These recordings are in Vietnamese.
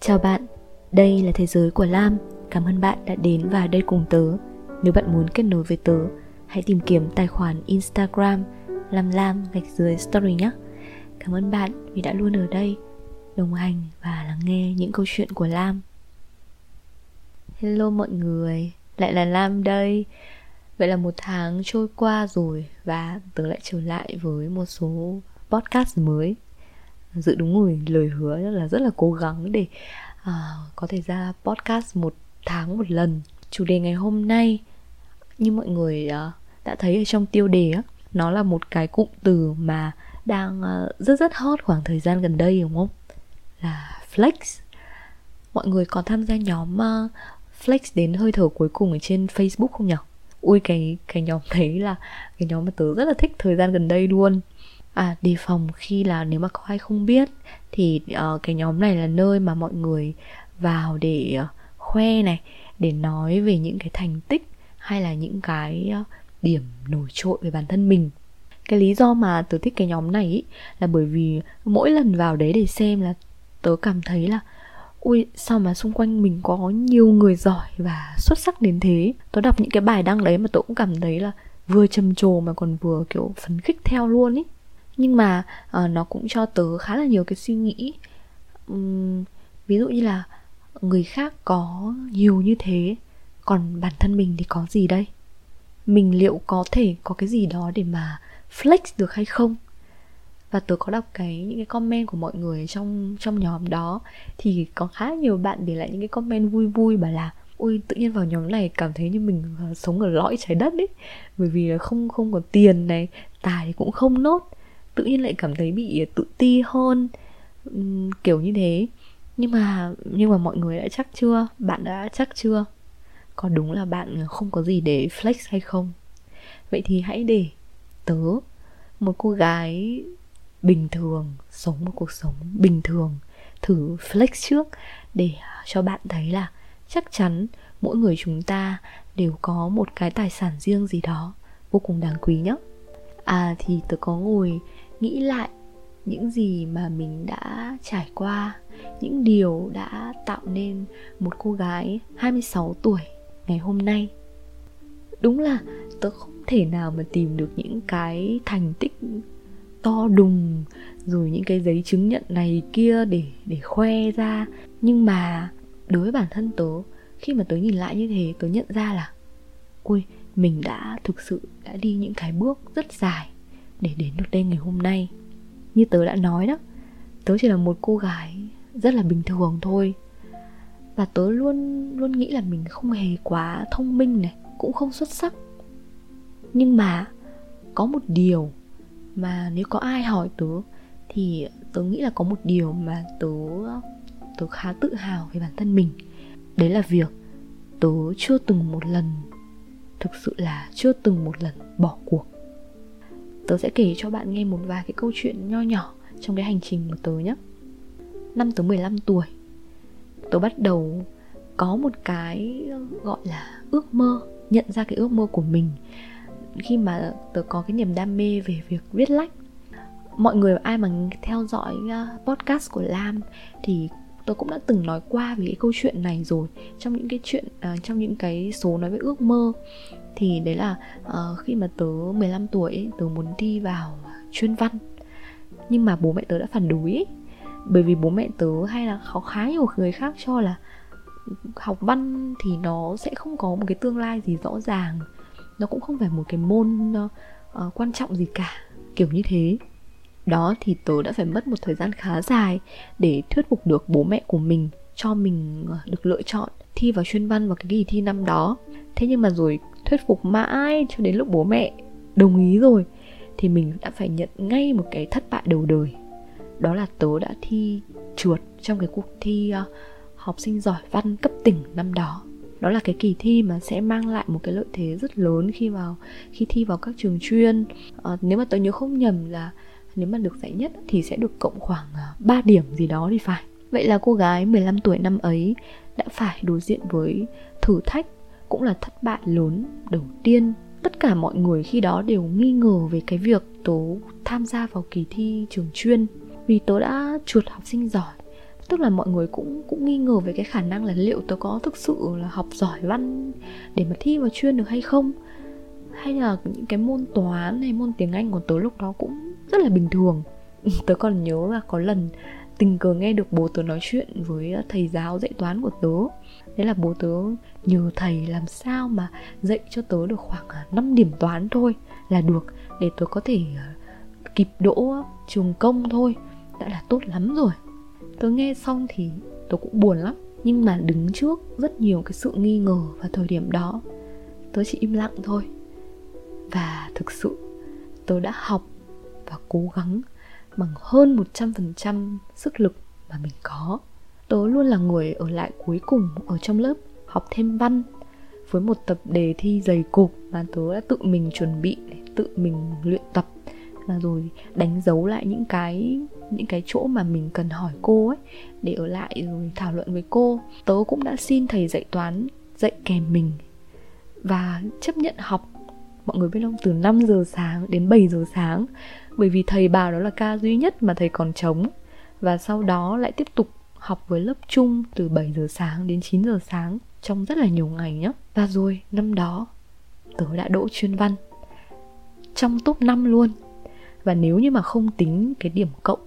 Chào bạn, đây là Thế giới của Lam. Cảm ơn bạn đã đến và đây cùng tớ. Nếu bạn muốn kết nối với tớ Hãy tìm kiếm tài khoản Instagram Lam Lam gạch dưới story nhé. Cảm ơn bạn vì đã luôn ở đây Đồng hành và lắng nghe những câu chuyện của Lam. Hello mọi người Lại là Lam đây. Vậy là một tháng trôi qua rồi Và tớ lại trở lại với một số podcast mới giữ đúng người lời hứa là rất là cố gắng để uh, có thể ra podcast một tháng một lần Chủ đề ngày hôm nay Như mọi người uh, đã thấy ở trong tiêu đề á Nó là một cái cụm từ mà đang uh, rất rất hot khoảng thời gian gần đây đúng không? Là flex Mọi người còn tham gia nhóm uh, flex đến hơi thở cuối cùng ở trên Facebook không nhỉ? ui cái cái nhóm đấy là cái nhóm mà tớ rất là thích thời gian gần đây luôn à đề phòng khi là nếu mà có ai không biết thì uh, cái nhóm này là nơi mà mọi người vào để uh, khoe này để nói về những cái thành tích hay là những cái uh, điểm nổi trội về bản thân mình. Cái lý do mà tớ thích cái nhóm này ý, là bởi vì mỗi lần vào đấy để xem là tớ cảm thấy là ui sao mà xung quanh mình có nhiều người giỏi và xuất sắc đến thế? Tớ đọc những cái bài đăng đấy mà tớ cũng cảm thấy là vừa trầm trồ mà còn vừa kiểu phấn khích theo luôn ý nhưng mà uh, nó cũng cho tớ khá là nhiều cái suy nghĩ. Um, ví dụ như là người khác có nhiều như thế còn bản thân mình thì có gì đây? Mình liệu có thể có cái gì đó để mà flex được hay không? Và tớ có đọc cái những cái comment của mọi người trong trong nhóm đó thì có khá nhiều bạn để lại những cái comment vui vui bảo là ôi tự nhiên vào nhóm này cảm thấy như mình ờ, sống ở lõi trái đất ấy. Bởi vì là không không có tiền này tài thì cũng không nốt tự nhiên lại cảm thấy bị ờ, tự ti hơn kiểu như thế. Nhưng mà nhưng mà mọi người đã chắc chưa? Bạn đã chắc chưa? Có đúng là bạn ờ, không có gì để flex hay không? Vậy thì hãy để tớ, một cô gái bình thường, sống một cuộc sống bình thường, thử flex trước để cho bạn thấy là chắc chắn mỗi người chúng ta đều có một cái tài sản riêng gì đó vô cùng đáng quý nhé à thì tớ có ngồi nghĩ lại những gì mà mình đã trải qua, những điều đã tạo nên một cô gái 26 tuổi ngày hôm nay. Đúng là tớ không thể nào mà tìm được những cái thành tích to đùng rồi những cái giấy chứng nhận này kia để để khoe ra. Nhưng mà đối với bản thân tớ, khi mà tớ nhìn lại như thế, tớ nhận ra là ui mình đã thực sự đã đi những cái bước rất dài để đến được đây ngày hôm nay. Như tớ đã nói đó, tớ chỉ là một cô gái rất là bình thường thôi. Và tớ luôn luôn nghĩ là mình không hề quá thông minh này, cũng không xuất sắc. Nhưng mà có một điều mà nếu có ai hỏi tớ thì tớ nghĩ là có một điều mà tớ tớ khá tự hào về bản thân mình. Đấy là việc tớ chưa từng một lần, thực sự là chưa từng một lần bỏ cuộc tớ sẽ kể cho bạn nghe một vài cái câu chuyện nho nhỏ trong cái hành trình của tớ nhé năm tớ 15 tuổi, tớ bắt đầu có một cái ờ, gọi là ước mơ, nhận ra cái ước mơ của mình khi mà tớ có cái niềm đam mê về việc viết lách. Mọi người, ai mà theo dõi ờ, podcast của lam thì tôi cũng đã từng nói qua về cái câu chuyện này rồi. Trong những cái chuyện uh, trong những cái số nói về ước mơ thì đấy là uh, khi mà tớ 15 tuổi ấy, tớ muốn thi vào chuyên văn. Nhưng mà bố mẹ tớ đã phản đối ấy. bởi vì bố mẹ tớ hay là khó khá nhiều người khác cho là học văn thì nó sẽ không có một cái tương lai gì rõ ràng. Nó cũng không phải một cái môn uh, quan trọng gì cả kiểu như thế đó thì tớ đã phải mất một thời gian khá dài để thuyết phục được bố mẹ của mình cho mình ờ, được lựa chọn thi vào chuyên văn vào cái kỳ thi năm đó. Thế nhưng mà rồi thuyết phục mãi cho đến lúc bố mẹ đồng ý rồi thì mình đã phải nhận ngay một cái thất bại đầu đời. Đó là tớ đã thi trượt trong cái cuộc thi uh, học sinh giỏi văn cấp tỉnh năm đó. Đó là cái kỳ thi mà sẽ mang lại một cái lợi thế rất lớn khi vào khi thi vào các trường chuyên. À, nếu mà tôi nhớ không nhầm là nếu mà được giải nhất thì sẽ được cộng khoảng à, 3 điểm gì đó thì phải. Vậy là cô gái 15 tuổi năm ấy đã phải đối diện với thử thách cũng là thất bại lớn đầu tiên. Tất cả mọi người khi đó đều nghi ngờ về cái việc tố tham gia vào kỳ thi trường chuyên. Vì tớ đã chuột học sinh giỏi, tức là mọi người cũng cũng nghi ngờ về cái khả năng là liệu tớ có thực sự là học giỏi văn để mà thi vào chuyên được hay không. Hay là những cái môn toán hay môn tiếng anh của tớ lúc đó cũng rất là bình thường. Tớ còn nhớ là có lần tình cờ nghe được bố tớ nói chuyện với thầy giáo dạy toán của tớ. Đấy là bố tớ nhờ thầy làm sao mà dạy cho tớ được khoảng à, 5 điểm toán thôi là được, Để tớ có thể à, kịp đỗ trường công thôi. Đã là tốt lắm rồi. Tớ nghe xong thì tớ cũng buồn lắm, Nhưng mà đứng trước rất nhiều cái sự nghi ngờ vào thời điểm đó, Tớ chỉ im lặng thôi. Và thực sự tớ đã học và cố gắng bằng hơn 100% sức lực mà mình có. Tớ luôn là người ở lại cuối cùng ở trong lớp học thêm văn với một tập đề thi dày cộp mà tớ đã tự mình chuẩn bị tự mình luyện tập và rồi đánh dấu lại những cái những cái chỗ mà mình cần hỏi cô ấy để ở lại rồi thảo luận với cô. Tớ cũng đã xin thầy dạy toán dạy kèm mình và chấp nhận học. Mọi người biết không? Từ 5 giờ sáng đến 7 giờ sáng bởi vì thầy bảo đó là ca duy nhất mà thầy còn trống và sau đó lại tiếp tục học với lớp chung từ 7 giờ sáng đến 9 giờ sáng trong rất là nhiều ngày nhé. Và rồi năm đó tớ đã đỗ chuyên văn trong top 5 luôn. Và nếu như mà không tính cái điểm cộng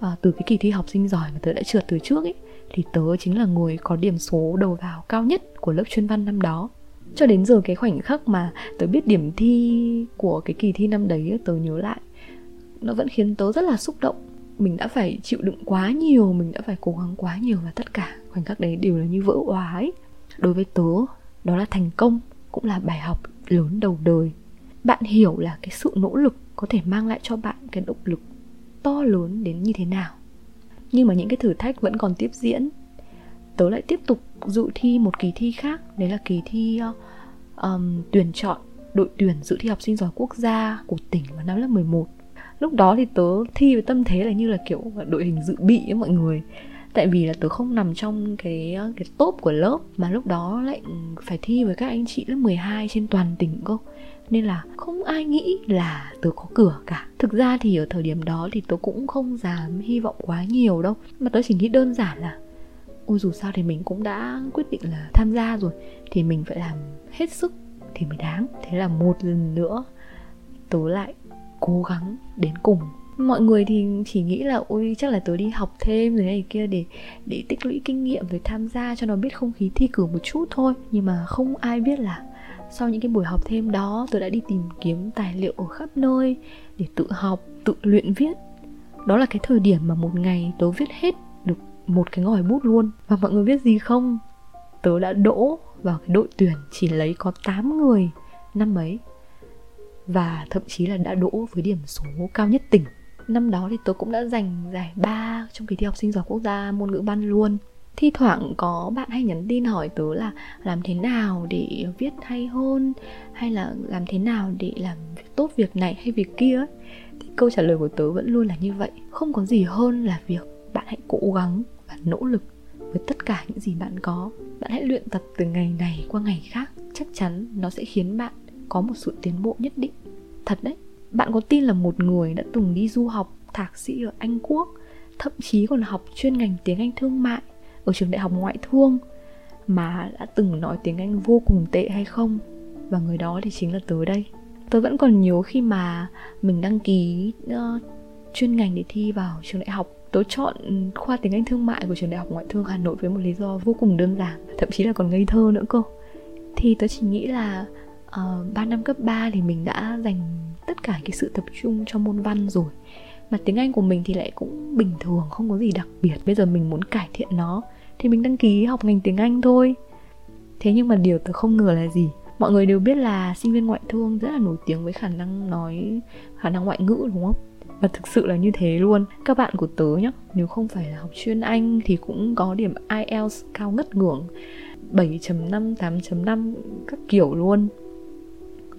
à, từ cái kỳ thi học sinh giỏi mà tớ đã trượt từ trước ấy thì tớ chính là người có điểm số đầu vào cao nhất của lớp chuyên văn năm đó cho đến giờ cái khoảnh khắc mà tớ biết điểm thi của cái kỳ thi năm đấy tớ nhớ lại nó vẫn khiến tớ rất là xúc động. Mình đã phải chịu đựng quá nhiều mình đã phải cố gắng quá nhiều và tất cả khoảnh khắc đấy đều là như vỡ òa ấy. Đối với tớ đó là thành công cũng là bài học lớn đầu đời. Bạn hiểu là cái sự nỗ lực có thể mang lại cho bạn cái động lực to lớn đến như thế nào. Nhưng mà những cái thử thách vẫn còn tiếp diễn. Tớ lại tiếp tục dự thi một kỳ thi khác đấy là kỳ thi um, tuyển chọn đội tuyển dự thi học sinh giỏi quốc gia của tỉnh vào năm lớp 11 lúc đó thì tớ thi với tâm thế là như là kiểu đội hình dự bị ấy mọi người. Tại vì là tớ không nằm trong cái cái top của lớp, mà lúc đó lại phải thi với các anh chị lớp 12 trên toàn tỉnh cơ. Nên là không ai nghĩ là tớ có cửa cả. Thực ra thì ở thời điểm đó thì tớ cũng không dám hy vọng quá nhiều đâu. Mà tớ chỉ nghĩ đơn giản là, ôi, dù sao thì mình cũng đã quyết định là tham gia rồi, thì mình phải làm hết sức thì mới đáng. Thế là một lần nữa tớ lại cố gắng đến cùng. Mọi người thì chỉ nghĩ là, ôi, chắc là tớ đi học thêm rồi này kia để để tích lũy kinh nghiệm rồi tham gia cho nó biết không khí thi cử một chút thôi. Nhưng mà không ai biết là sau những cái buổi học thêm đó, tớ đã đi tìm kiếm tài liệu ở khắp nơi để tự học, tự luyện viết. Đó là cái thời điểm mà một ngày tớ viết hết được một cái ngòi bút luôn. Và mọi người biết gì không? Tớ đã đỗ vào cái đội tuyển chỉ lấy có 8 người năm ấy và thậm chí là đã đỗ với điểm số cao nhất tỉnh. Năm đó thì tớ cũng đã giành giải ba trong kỳ thi học sinh giỏi quốc gia môn ngữ văn luôn. Thi thoảng có bạn hay nhắn tin hỏi tớ là làm thế nào để viết hay hơn, hay là làm thế nào để làm tốt việc này hay việc kia ấy. thì câu trả lời của tớ vẫn luôn là như vậy. Không có gì hơn là việc bạn hãy cố gắng và nỗ lực với tất cả những gì bạn có. Bạn hãy luyện tập từ ngày này qua ngày khác. Chắc chắn nó sẽ khiến bạn có một sự tiến bộ nhất định. Thật đấy bạn có tin là một người đã từng đi du học thạc sĩ ở anh quốc thậm chí còn học chuyên ngành tiếng anh thương mại ở trường đại học ngoại thương mà đã từng nói tiếng anh vô cùng tệ hay không? Và người đó thì chính là tớ đây. Tớ vẫn còn nhớ khi mà mình đăng ký uh, chuyên ngành để thi vào trường đại học. Tớ chọn khoa tiếng anh thương mại của trường đại học ngoại thương hà nội với một lý do vô cùng đơn giản thậm chí là còn ngây thơ nữa cơ. Thì tớ chỉ nghĩ là Ờ, uh, 3 năm cấp 3 thì mình đã dành tất cả cái sự tập trung cho môn văn rồi. Mà tiếng Anh của mình thì lại cũng bình thường không có gì đặc biệt. Bây giờ mình muốn cải thiện nó thì mình đăng ký học ngành tiếng Anh thôi. Thế nhưng mà điều tớ không ngờ là gì? Mọi người đều biết là sinh viên ngoại thương rất là nổi tiếng với khả năng nói khả năng ngoại ngữ đúng không? Và thực sự là như thế luôn. Các bạn của tớ nhá nếu không phải là học chuyên anh thì cũng có điểm IELTS cao ngất ngưỡng 7.5, 8.5 các kiểu luôn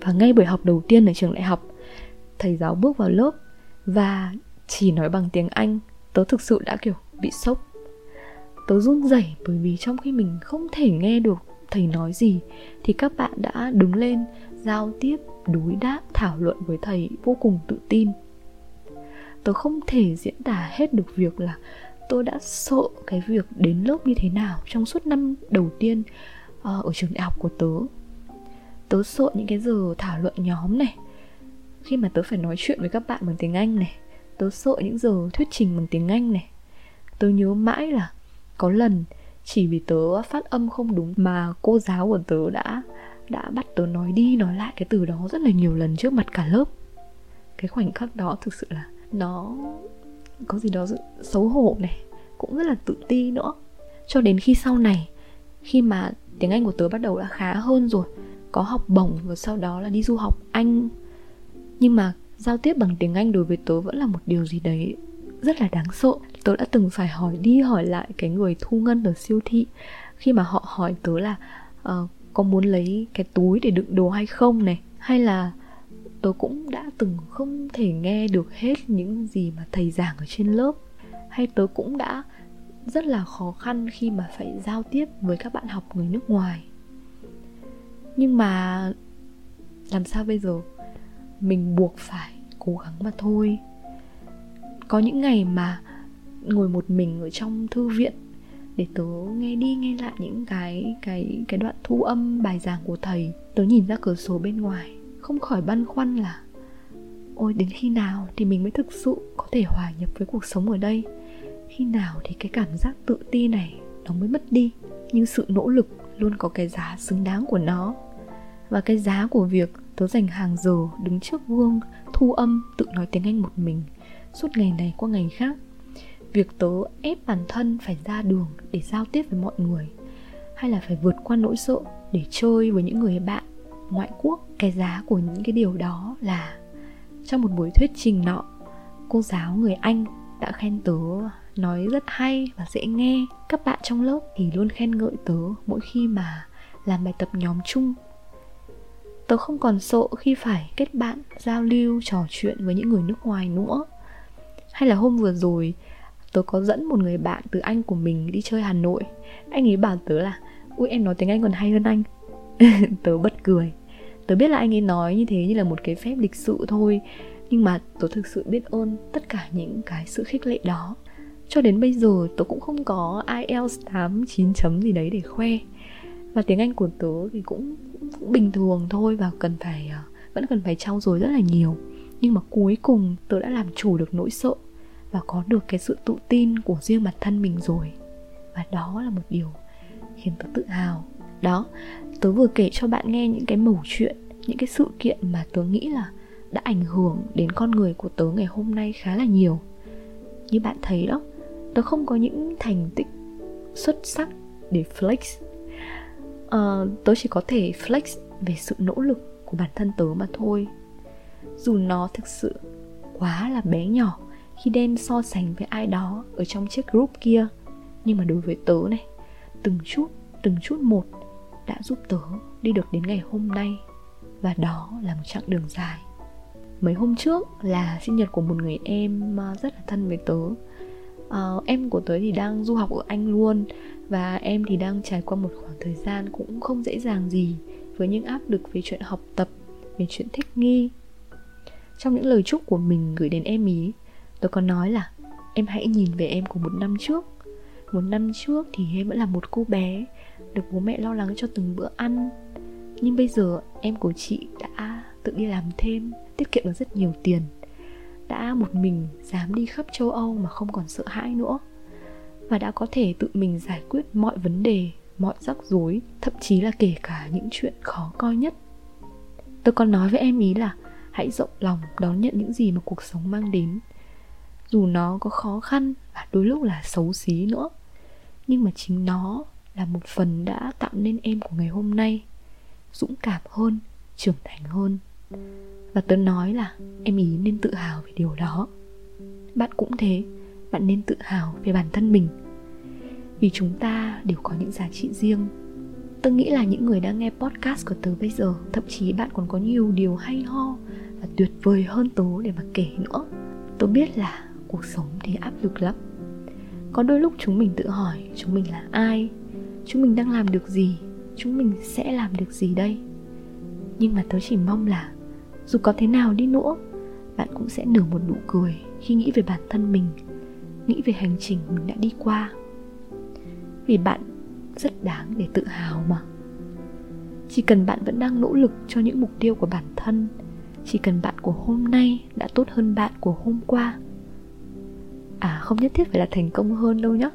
và ngay buổi học đầu tiên ở trường đại học, thầy giáo bước vào lớp và chỉ nói bằng tiếng anh. Tớ thực sự đã, kiểu, bị sốc. Tớ run rẩy bởi vì trong khi mình không thể nghe được thầy nói gì, thì các bạn đã đứng lên, giao tiếp, đối đáp, thảo luận với thầy vô cùng tự tin. Tớ không thể diễn tả hết được việc là tôi đã sợ cái việc đến lớp như thế nào trong suốt năm đầu tiên ờ, ở trường đại học của tớ tớ sợ những cái giờ thảo luận nhóm này. Khi mà tớ phải nói chuyện với các bạn bằng tiếng anh này, tớ sợ những giờ thuyết trình bằng tiếng anh này. Tớ nhớ mãi là có lần chỉ vì tớ phát âm không đúng mà cô giáo của tớ đã đã bắt tớ nói đi nói lại cái từ đó rất là nhiều lần trước mặt cả lớp. Cái khoảnh khắc đó thực sự là nó có gì đó xấu hổ này, cũng rất là tự ti nữa. Cho đến khi sau này, khi mà tiếng anh của tớ bắt đầu đã khá hơn rồi có học bổng và sau đó là đi du học anh. Nhưng mà giao tiếp bằng tiếng anh đối với tớ vẫn là một điều gì đấy rất là đáng sợ. Tớ đã từng phải hỏi đi hỏi lại cái người thu ngân ở siêu thị. Khi mà họ hỏi tớ là uh, có muốn lấy cái túi để đựng đồ hay không này? Hay là tớ cũng đã từng không thể nghe được hết những gì mà thầy giảng ở trên lớp. Hay tớ cũng đã rất là khó khăn khi mà phải giao tiếp với các bạn học người nước ngoài? Nhưng mà làm sao bây giờ? Mình buộc phải cố gắng mà thôi. Có những ngày mà ngồi một mình ở trong thư viện để tớ nghe đi nghe lại những cái cái cái đoạn thu âm, bài giảng của thầy. Tớ nhìn ra cửa sổ bên ngoài, không khỏi băn khoăn là, ôi, đến khi nào thì mình mới thực sự có thể hòa nhập với cuộc sống ở đây? Khi nào thì cái cảm giác tự ti này nó mới mất đi? Nhưng sự nỗ lực luôn có cái giá xứng đáng của nó và cái giá của việc tớ dành hàng giờ đứng trước gương, thu âm, tự nói tiếng anh một mình, suốt ngày này qua ngày khác. Việc tớ ép bản thân phải ra đường để giao tiếp với mọi người, hay là phải vượt qua nỗi sợ để chơi với những người bạn, ngoại quốc, cái giá của những cái điều đó là, trong một buổi thuyết trình nọ, cô giáo người anh đã khen tớ nói rất hay và dễ nghe. Các bạn trong lớp thì luôn khen ngợi tớ mỗi khi mà làm bài tập nhóm chung tớ không còn sợ khi phải kết bạn giao lưu trò chuyện với những người nước ngoài nữa. Hay là hôm vừa rồi tớ có dẫn một người bạn từ anh của mình đi chơi hà nội. Anh ấy bảo tớ là ui em nói tiếng anh còn hay hơn anh. Tớ bật cười. Tớ biết là anh ấy nói như thế như là một cái phép lịch sự thôi nhưng mà tớ thực sự biết ơn tất cả những cái sự khích lệ đó. Cho đến bây giờ tớ cũng không có IELTS 8 9 chấm gì đấy để khoe. Và tiếng Anh của tớ thì cũng, cũng bình thường thôi và cần phải ờ, vẫn cần phải trau dồi rất là nhiều. Nhưng mà cuối cùng tớ đã làm chủ được nỗi sợ và có được cái sự tự tin của riêng bản thân mình rồi. Và đó là một điều khiến tớ tự hào. Đó, tớ vừa kể cho bạn nghe những cái mẩu chuyện, những cái sự kiện mà tớ nghĩ là đã ảnh hưởng đến con người của tớ ngày hôm nay khá là nhiều. Như bạn thấy đó, tớ không có những thành tích xuất sắc để flex uh, tớ chỉ có thể flex về sự nỗ lực của bản thân tớ mà thôi. Dù nó thực sự quá là bé nhỏ khi đem so sánh với ai đó ở trong chiếc group kia nhưng mà đối với tớ này từng chút từng chút một đã giúp tớ đi được đến ngày hôm nay và đó là một chặng đường dài. Mấy hôm trước là sinh nhật của một người em ờ, rất là thân với tớ uh, em của tớ thì đang du học ở anh luôn và em thì đang trải qua một khoảng thời gian cũng không dễ dàng gì với những áp lực về chuyện học tập về chuyện thích nghi. Trong những lời chúc của mình gửi đến em ý tôi có nói là em hãy nhìn về em của một năm trước. Một năm trước thì em vẫn là một cô bé được bố mẹ lo lắng cho từng bữa ăn. Nhưng bây giờ em của chị đã tự đi làm thêm tiết kiệm được rất nhiều tiền đã một mình dám đi khắp châu âu mà không còn sợ hãi nữa. Và đã có thể tự mình giải quyết mọi vấn đề, mọi rắc rối, thậm chí là kể cả những chuyện khó coi nhất. Tôi còn nói với em ý là hãy rộng lòng đón nhận những gì mà cuộc sống mang đến. Dù nó có khó khăn và đôi lúc là xấu xí nữa, nhưng mà chính nó là một phần đã tạo nên em của ngày hôm nay. Dũng cảm hơn, trưởng thành hơn và tớ nói là em ý nên tự hào về điều đó. Bạn cũng thế, bạn nên tự hào về bản thân mình. Vì chúng ta đều có những giá trị riêng. Tớ nghĩ là những người đang nghe podcast của tớ bây giờ, thậm chí bạn còn có nhiều điều hay ho và tuyệt vời hơn tớ để mà kể nữa. Tớ biết là cuộc sống thì áp lực lắm. Có đôi lúc chúng mình tự hỏi, chúng mình là ai? Chúng mình đang làm được gì? Chúng mình sẽ làm được gì đây? Nhưng mà tớ chỉ mong là dù có thế nào đi nữa, bạn cũng sẽ nở một nụ cười khi nghĩ về bản thân mình, nghĩ về hành trình mình đã đi qua. Vì bạn rất đáng để tự hào mà. Chỉ cần bạn vẫn đang nỗ lực cho những mục tiêu của bản thân, chỉ cần bạn của hôm nay đã tốt hơn bạn của hôm qua. À không nhất thiết phải là thành công hơn đâu nhé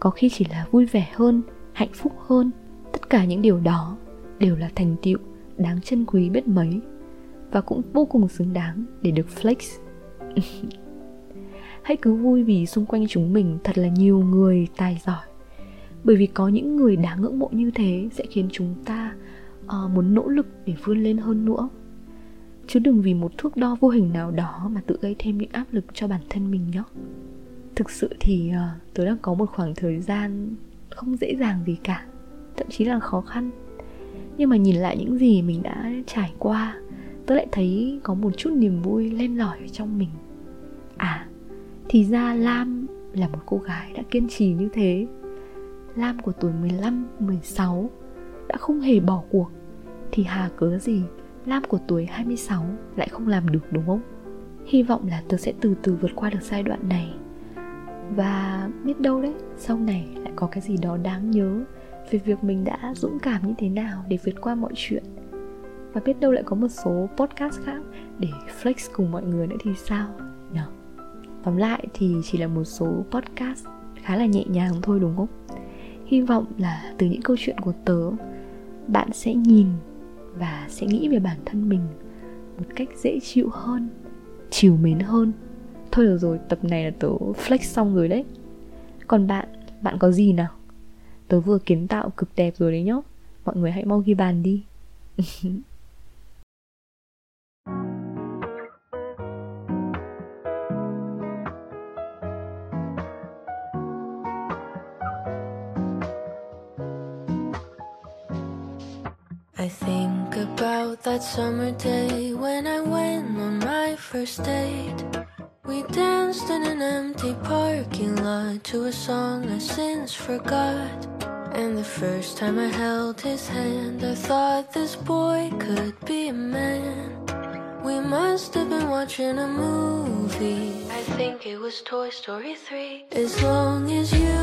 có khi chỉ là vui vẻ hơn, hạnh phúc hơn. Tất cả những điều đó đều là thành tựu đáng trân quý biết mấy và cũng vô cùng xứng đáng để được flex. Hãy cứ vui vì xung quanh chúng mình thật là nhiều người tài giỏi. Bởi vì có những người đáng ngưỡng mộ như thế sẽ khiến chúng ta uh, muốn nỗ lực để vươn lên hơn nữa. Chứ đừng vì một thước đo vô hình nào đó mà tự gây thêm những áp lực cho bản thân mình nhé. Thực sự thì uh, tớ đang có một khoảng thời gian không dễ dàng gì cả thậm chí là khó khăn. Nhưng mà nhìn lại những gì mình đã trải qua tớ lại thấy có một chút niềm vui len lỏi trong mình. À thì ra lam là một cô gái đã kiên trì như thế. Lam của tuổi 15, 16 đã không hề bỏ cuộc. Thì hà cớ gì lam của tuổi 26 lại không làm được đúng không? Hy vọng là tớ sẽ từ từ vượt qua được giai đoạn này. Và biết đâu đấy sau này lại có cái gì đó đáng nhớ về việc mình đã dũng cảm như thế nào để vượt qua mọi chuyện và biết đâu lại có một số podcast khác để flex cùng mọi người nữa thì sao? Nhở? tóm lại thì chỉ là một số podcast khá là nhẹ nhàng thôi, đúng không? Hy vọng là từ những câu chuyện của tớ, bạn sẽ nhìn và sẽ nghĩ về bản thân mình một cách dễ chịu hơn, chiều mến hơn. Thôi được rồi, tập này là tớ flex xong rồi đấy. Còn bạn bạn có gì nào? Tớ vừa kiến tạo cực đẹp rồi đấy nhá. Mọi người hãy mau ghi bàn đi. I think about that summer day when I went on my first date. We danced in an empty parking lot to a song I since forgot. And the first time I held his hand, I thought this boy could be a man. We must have been watching a movie. I think it was Toy Story 3. As long as you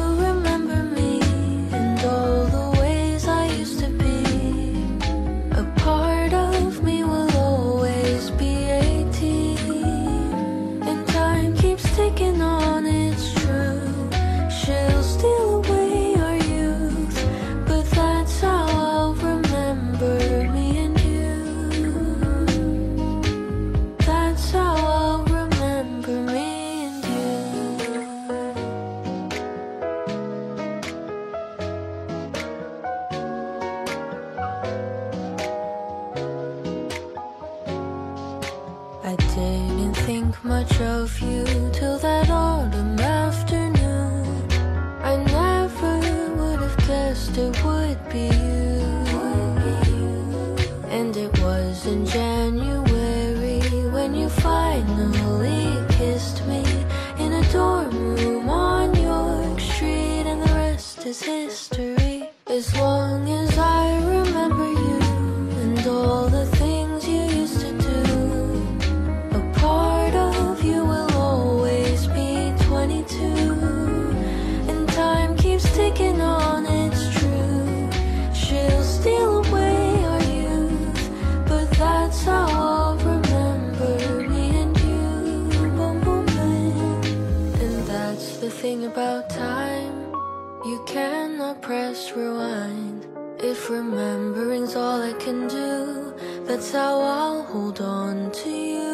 pretend it was in January when you finally kissed me in a dorm room on York Street, and the rest is history. As long as I remember. thing about time You cannot press rewind. If remembering's all I can do That's how I'll hold on to you.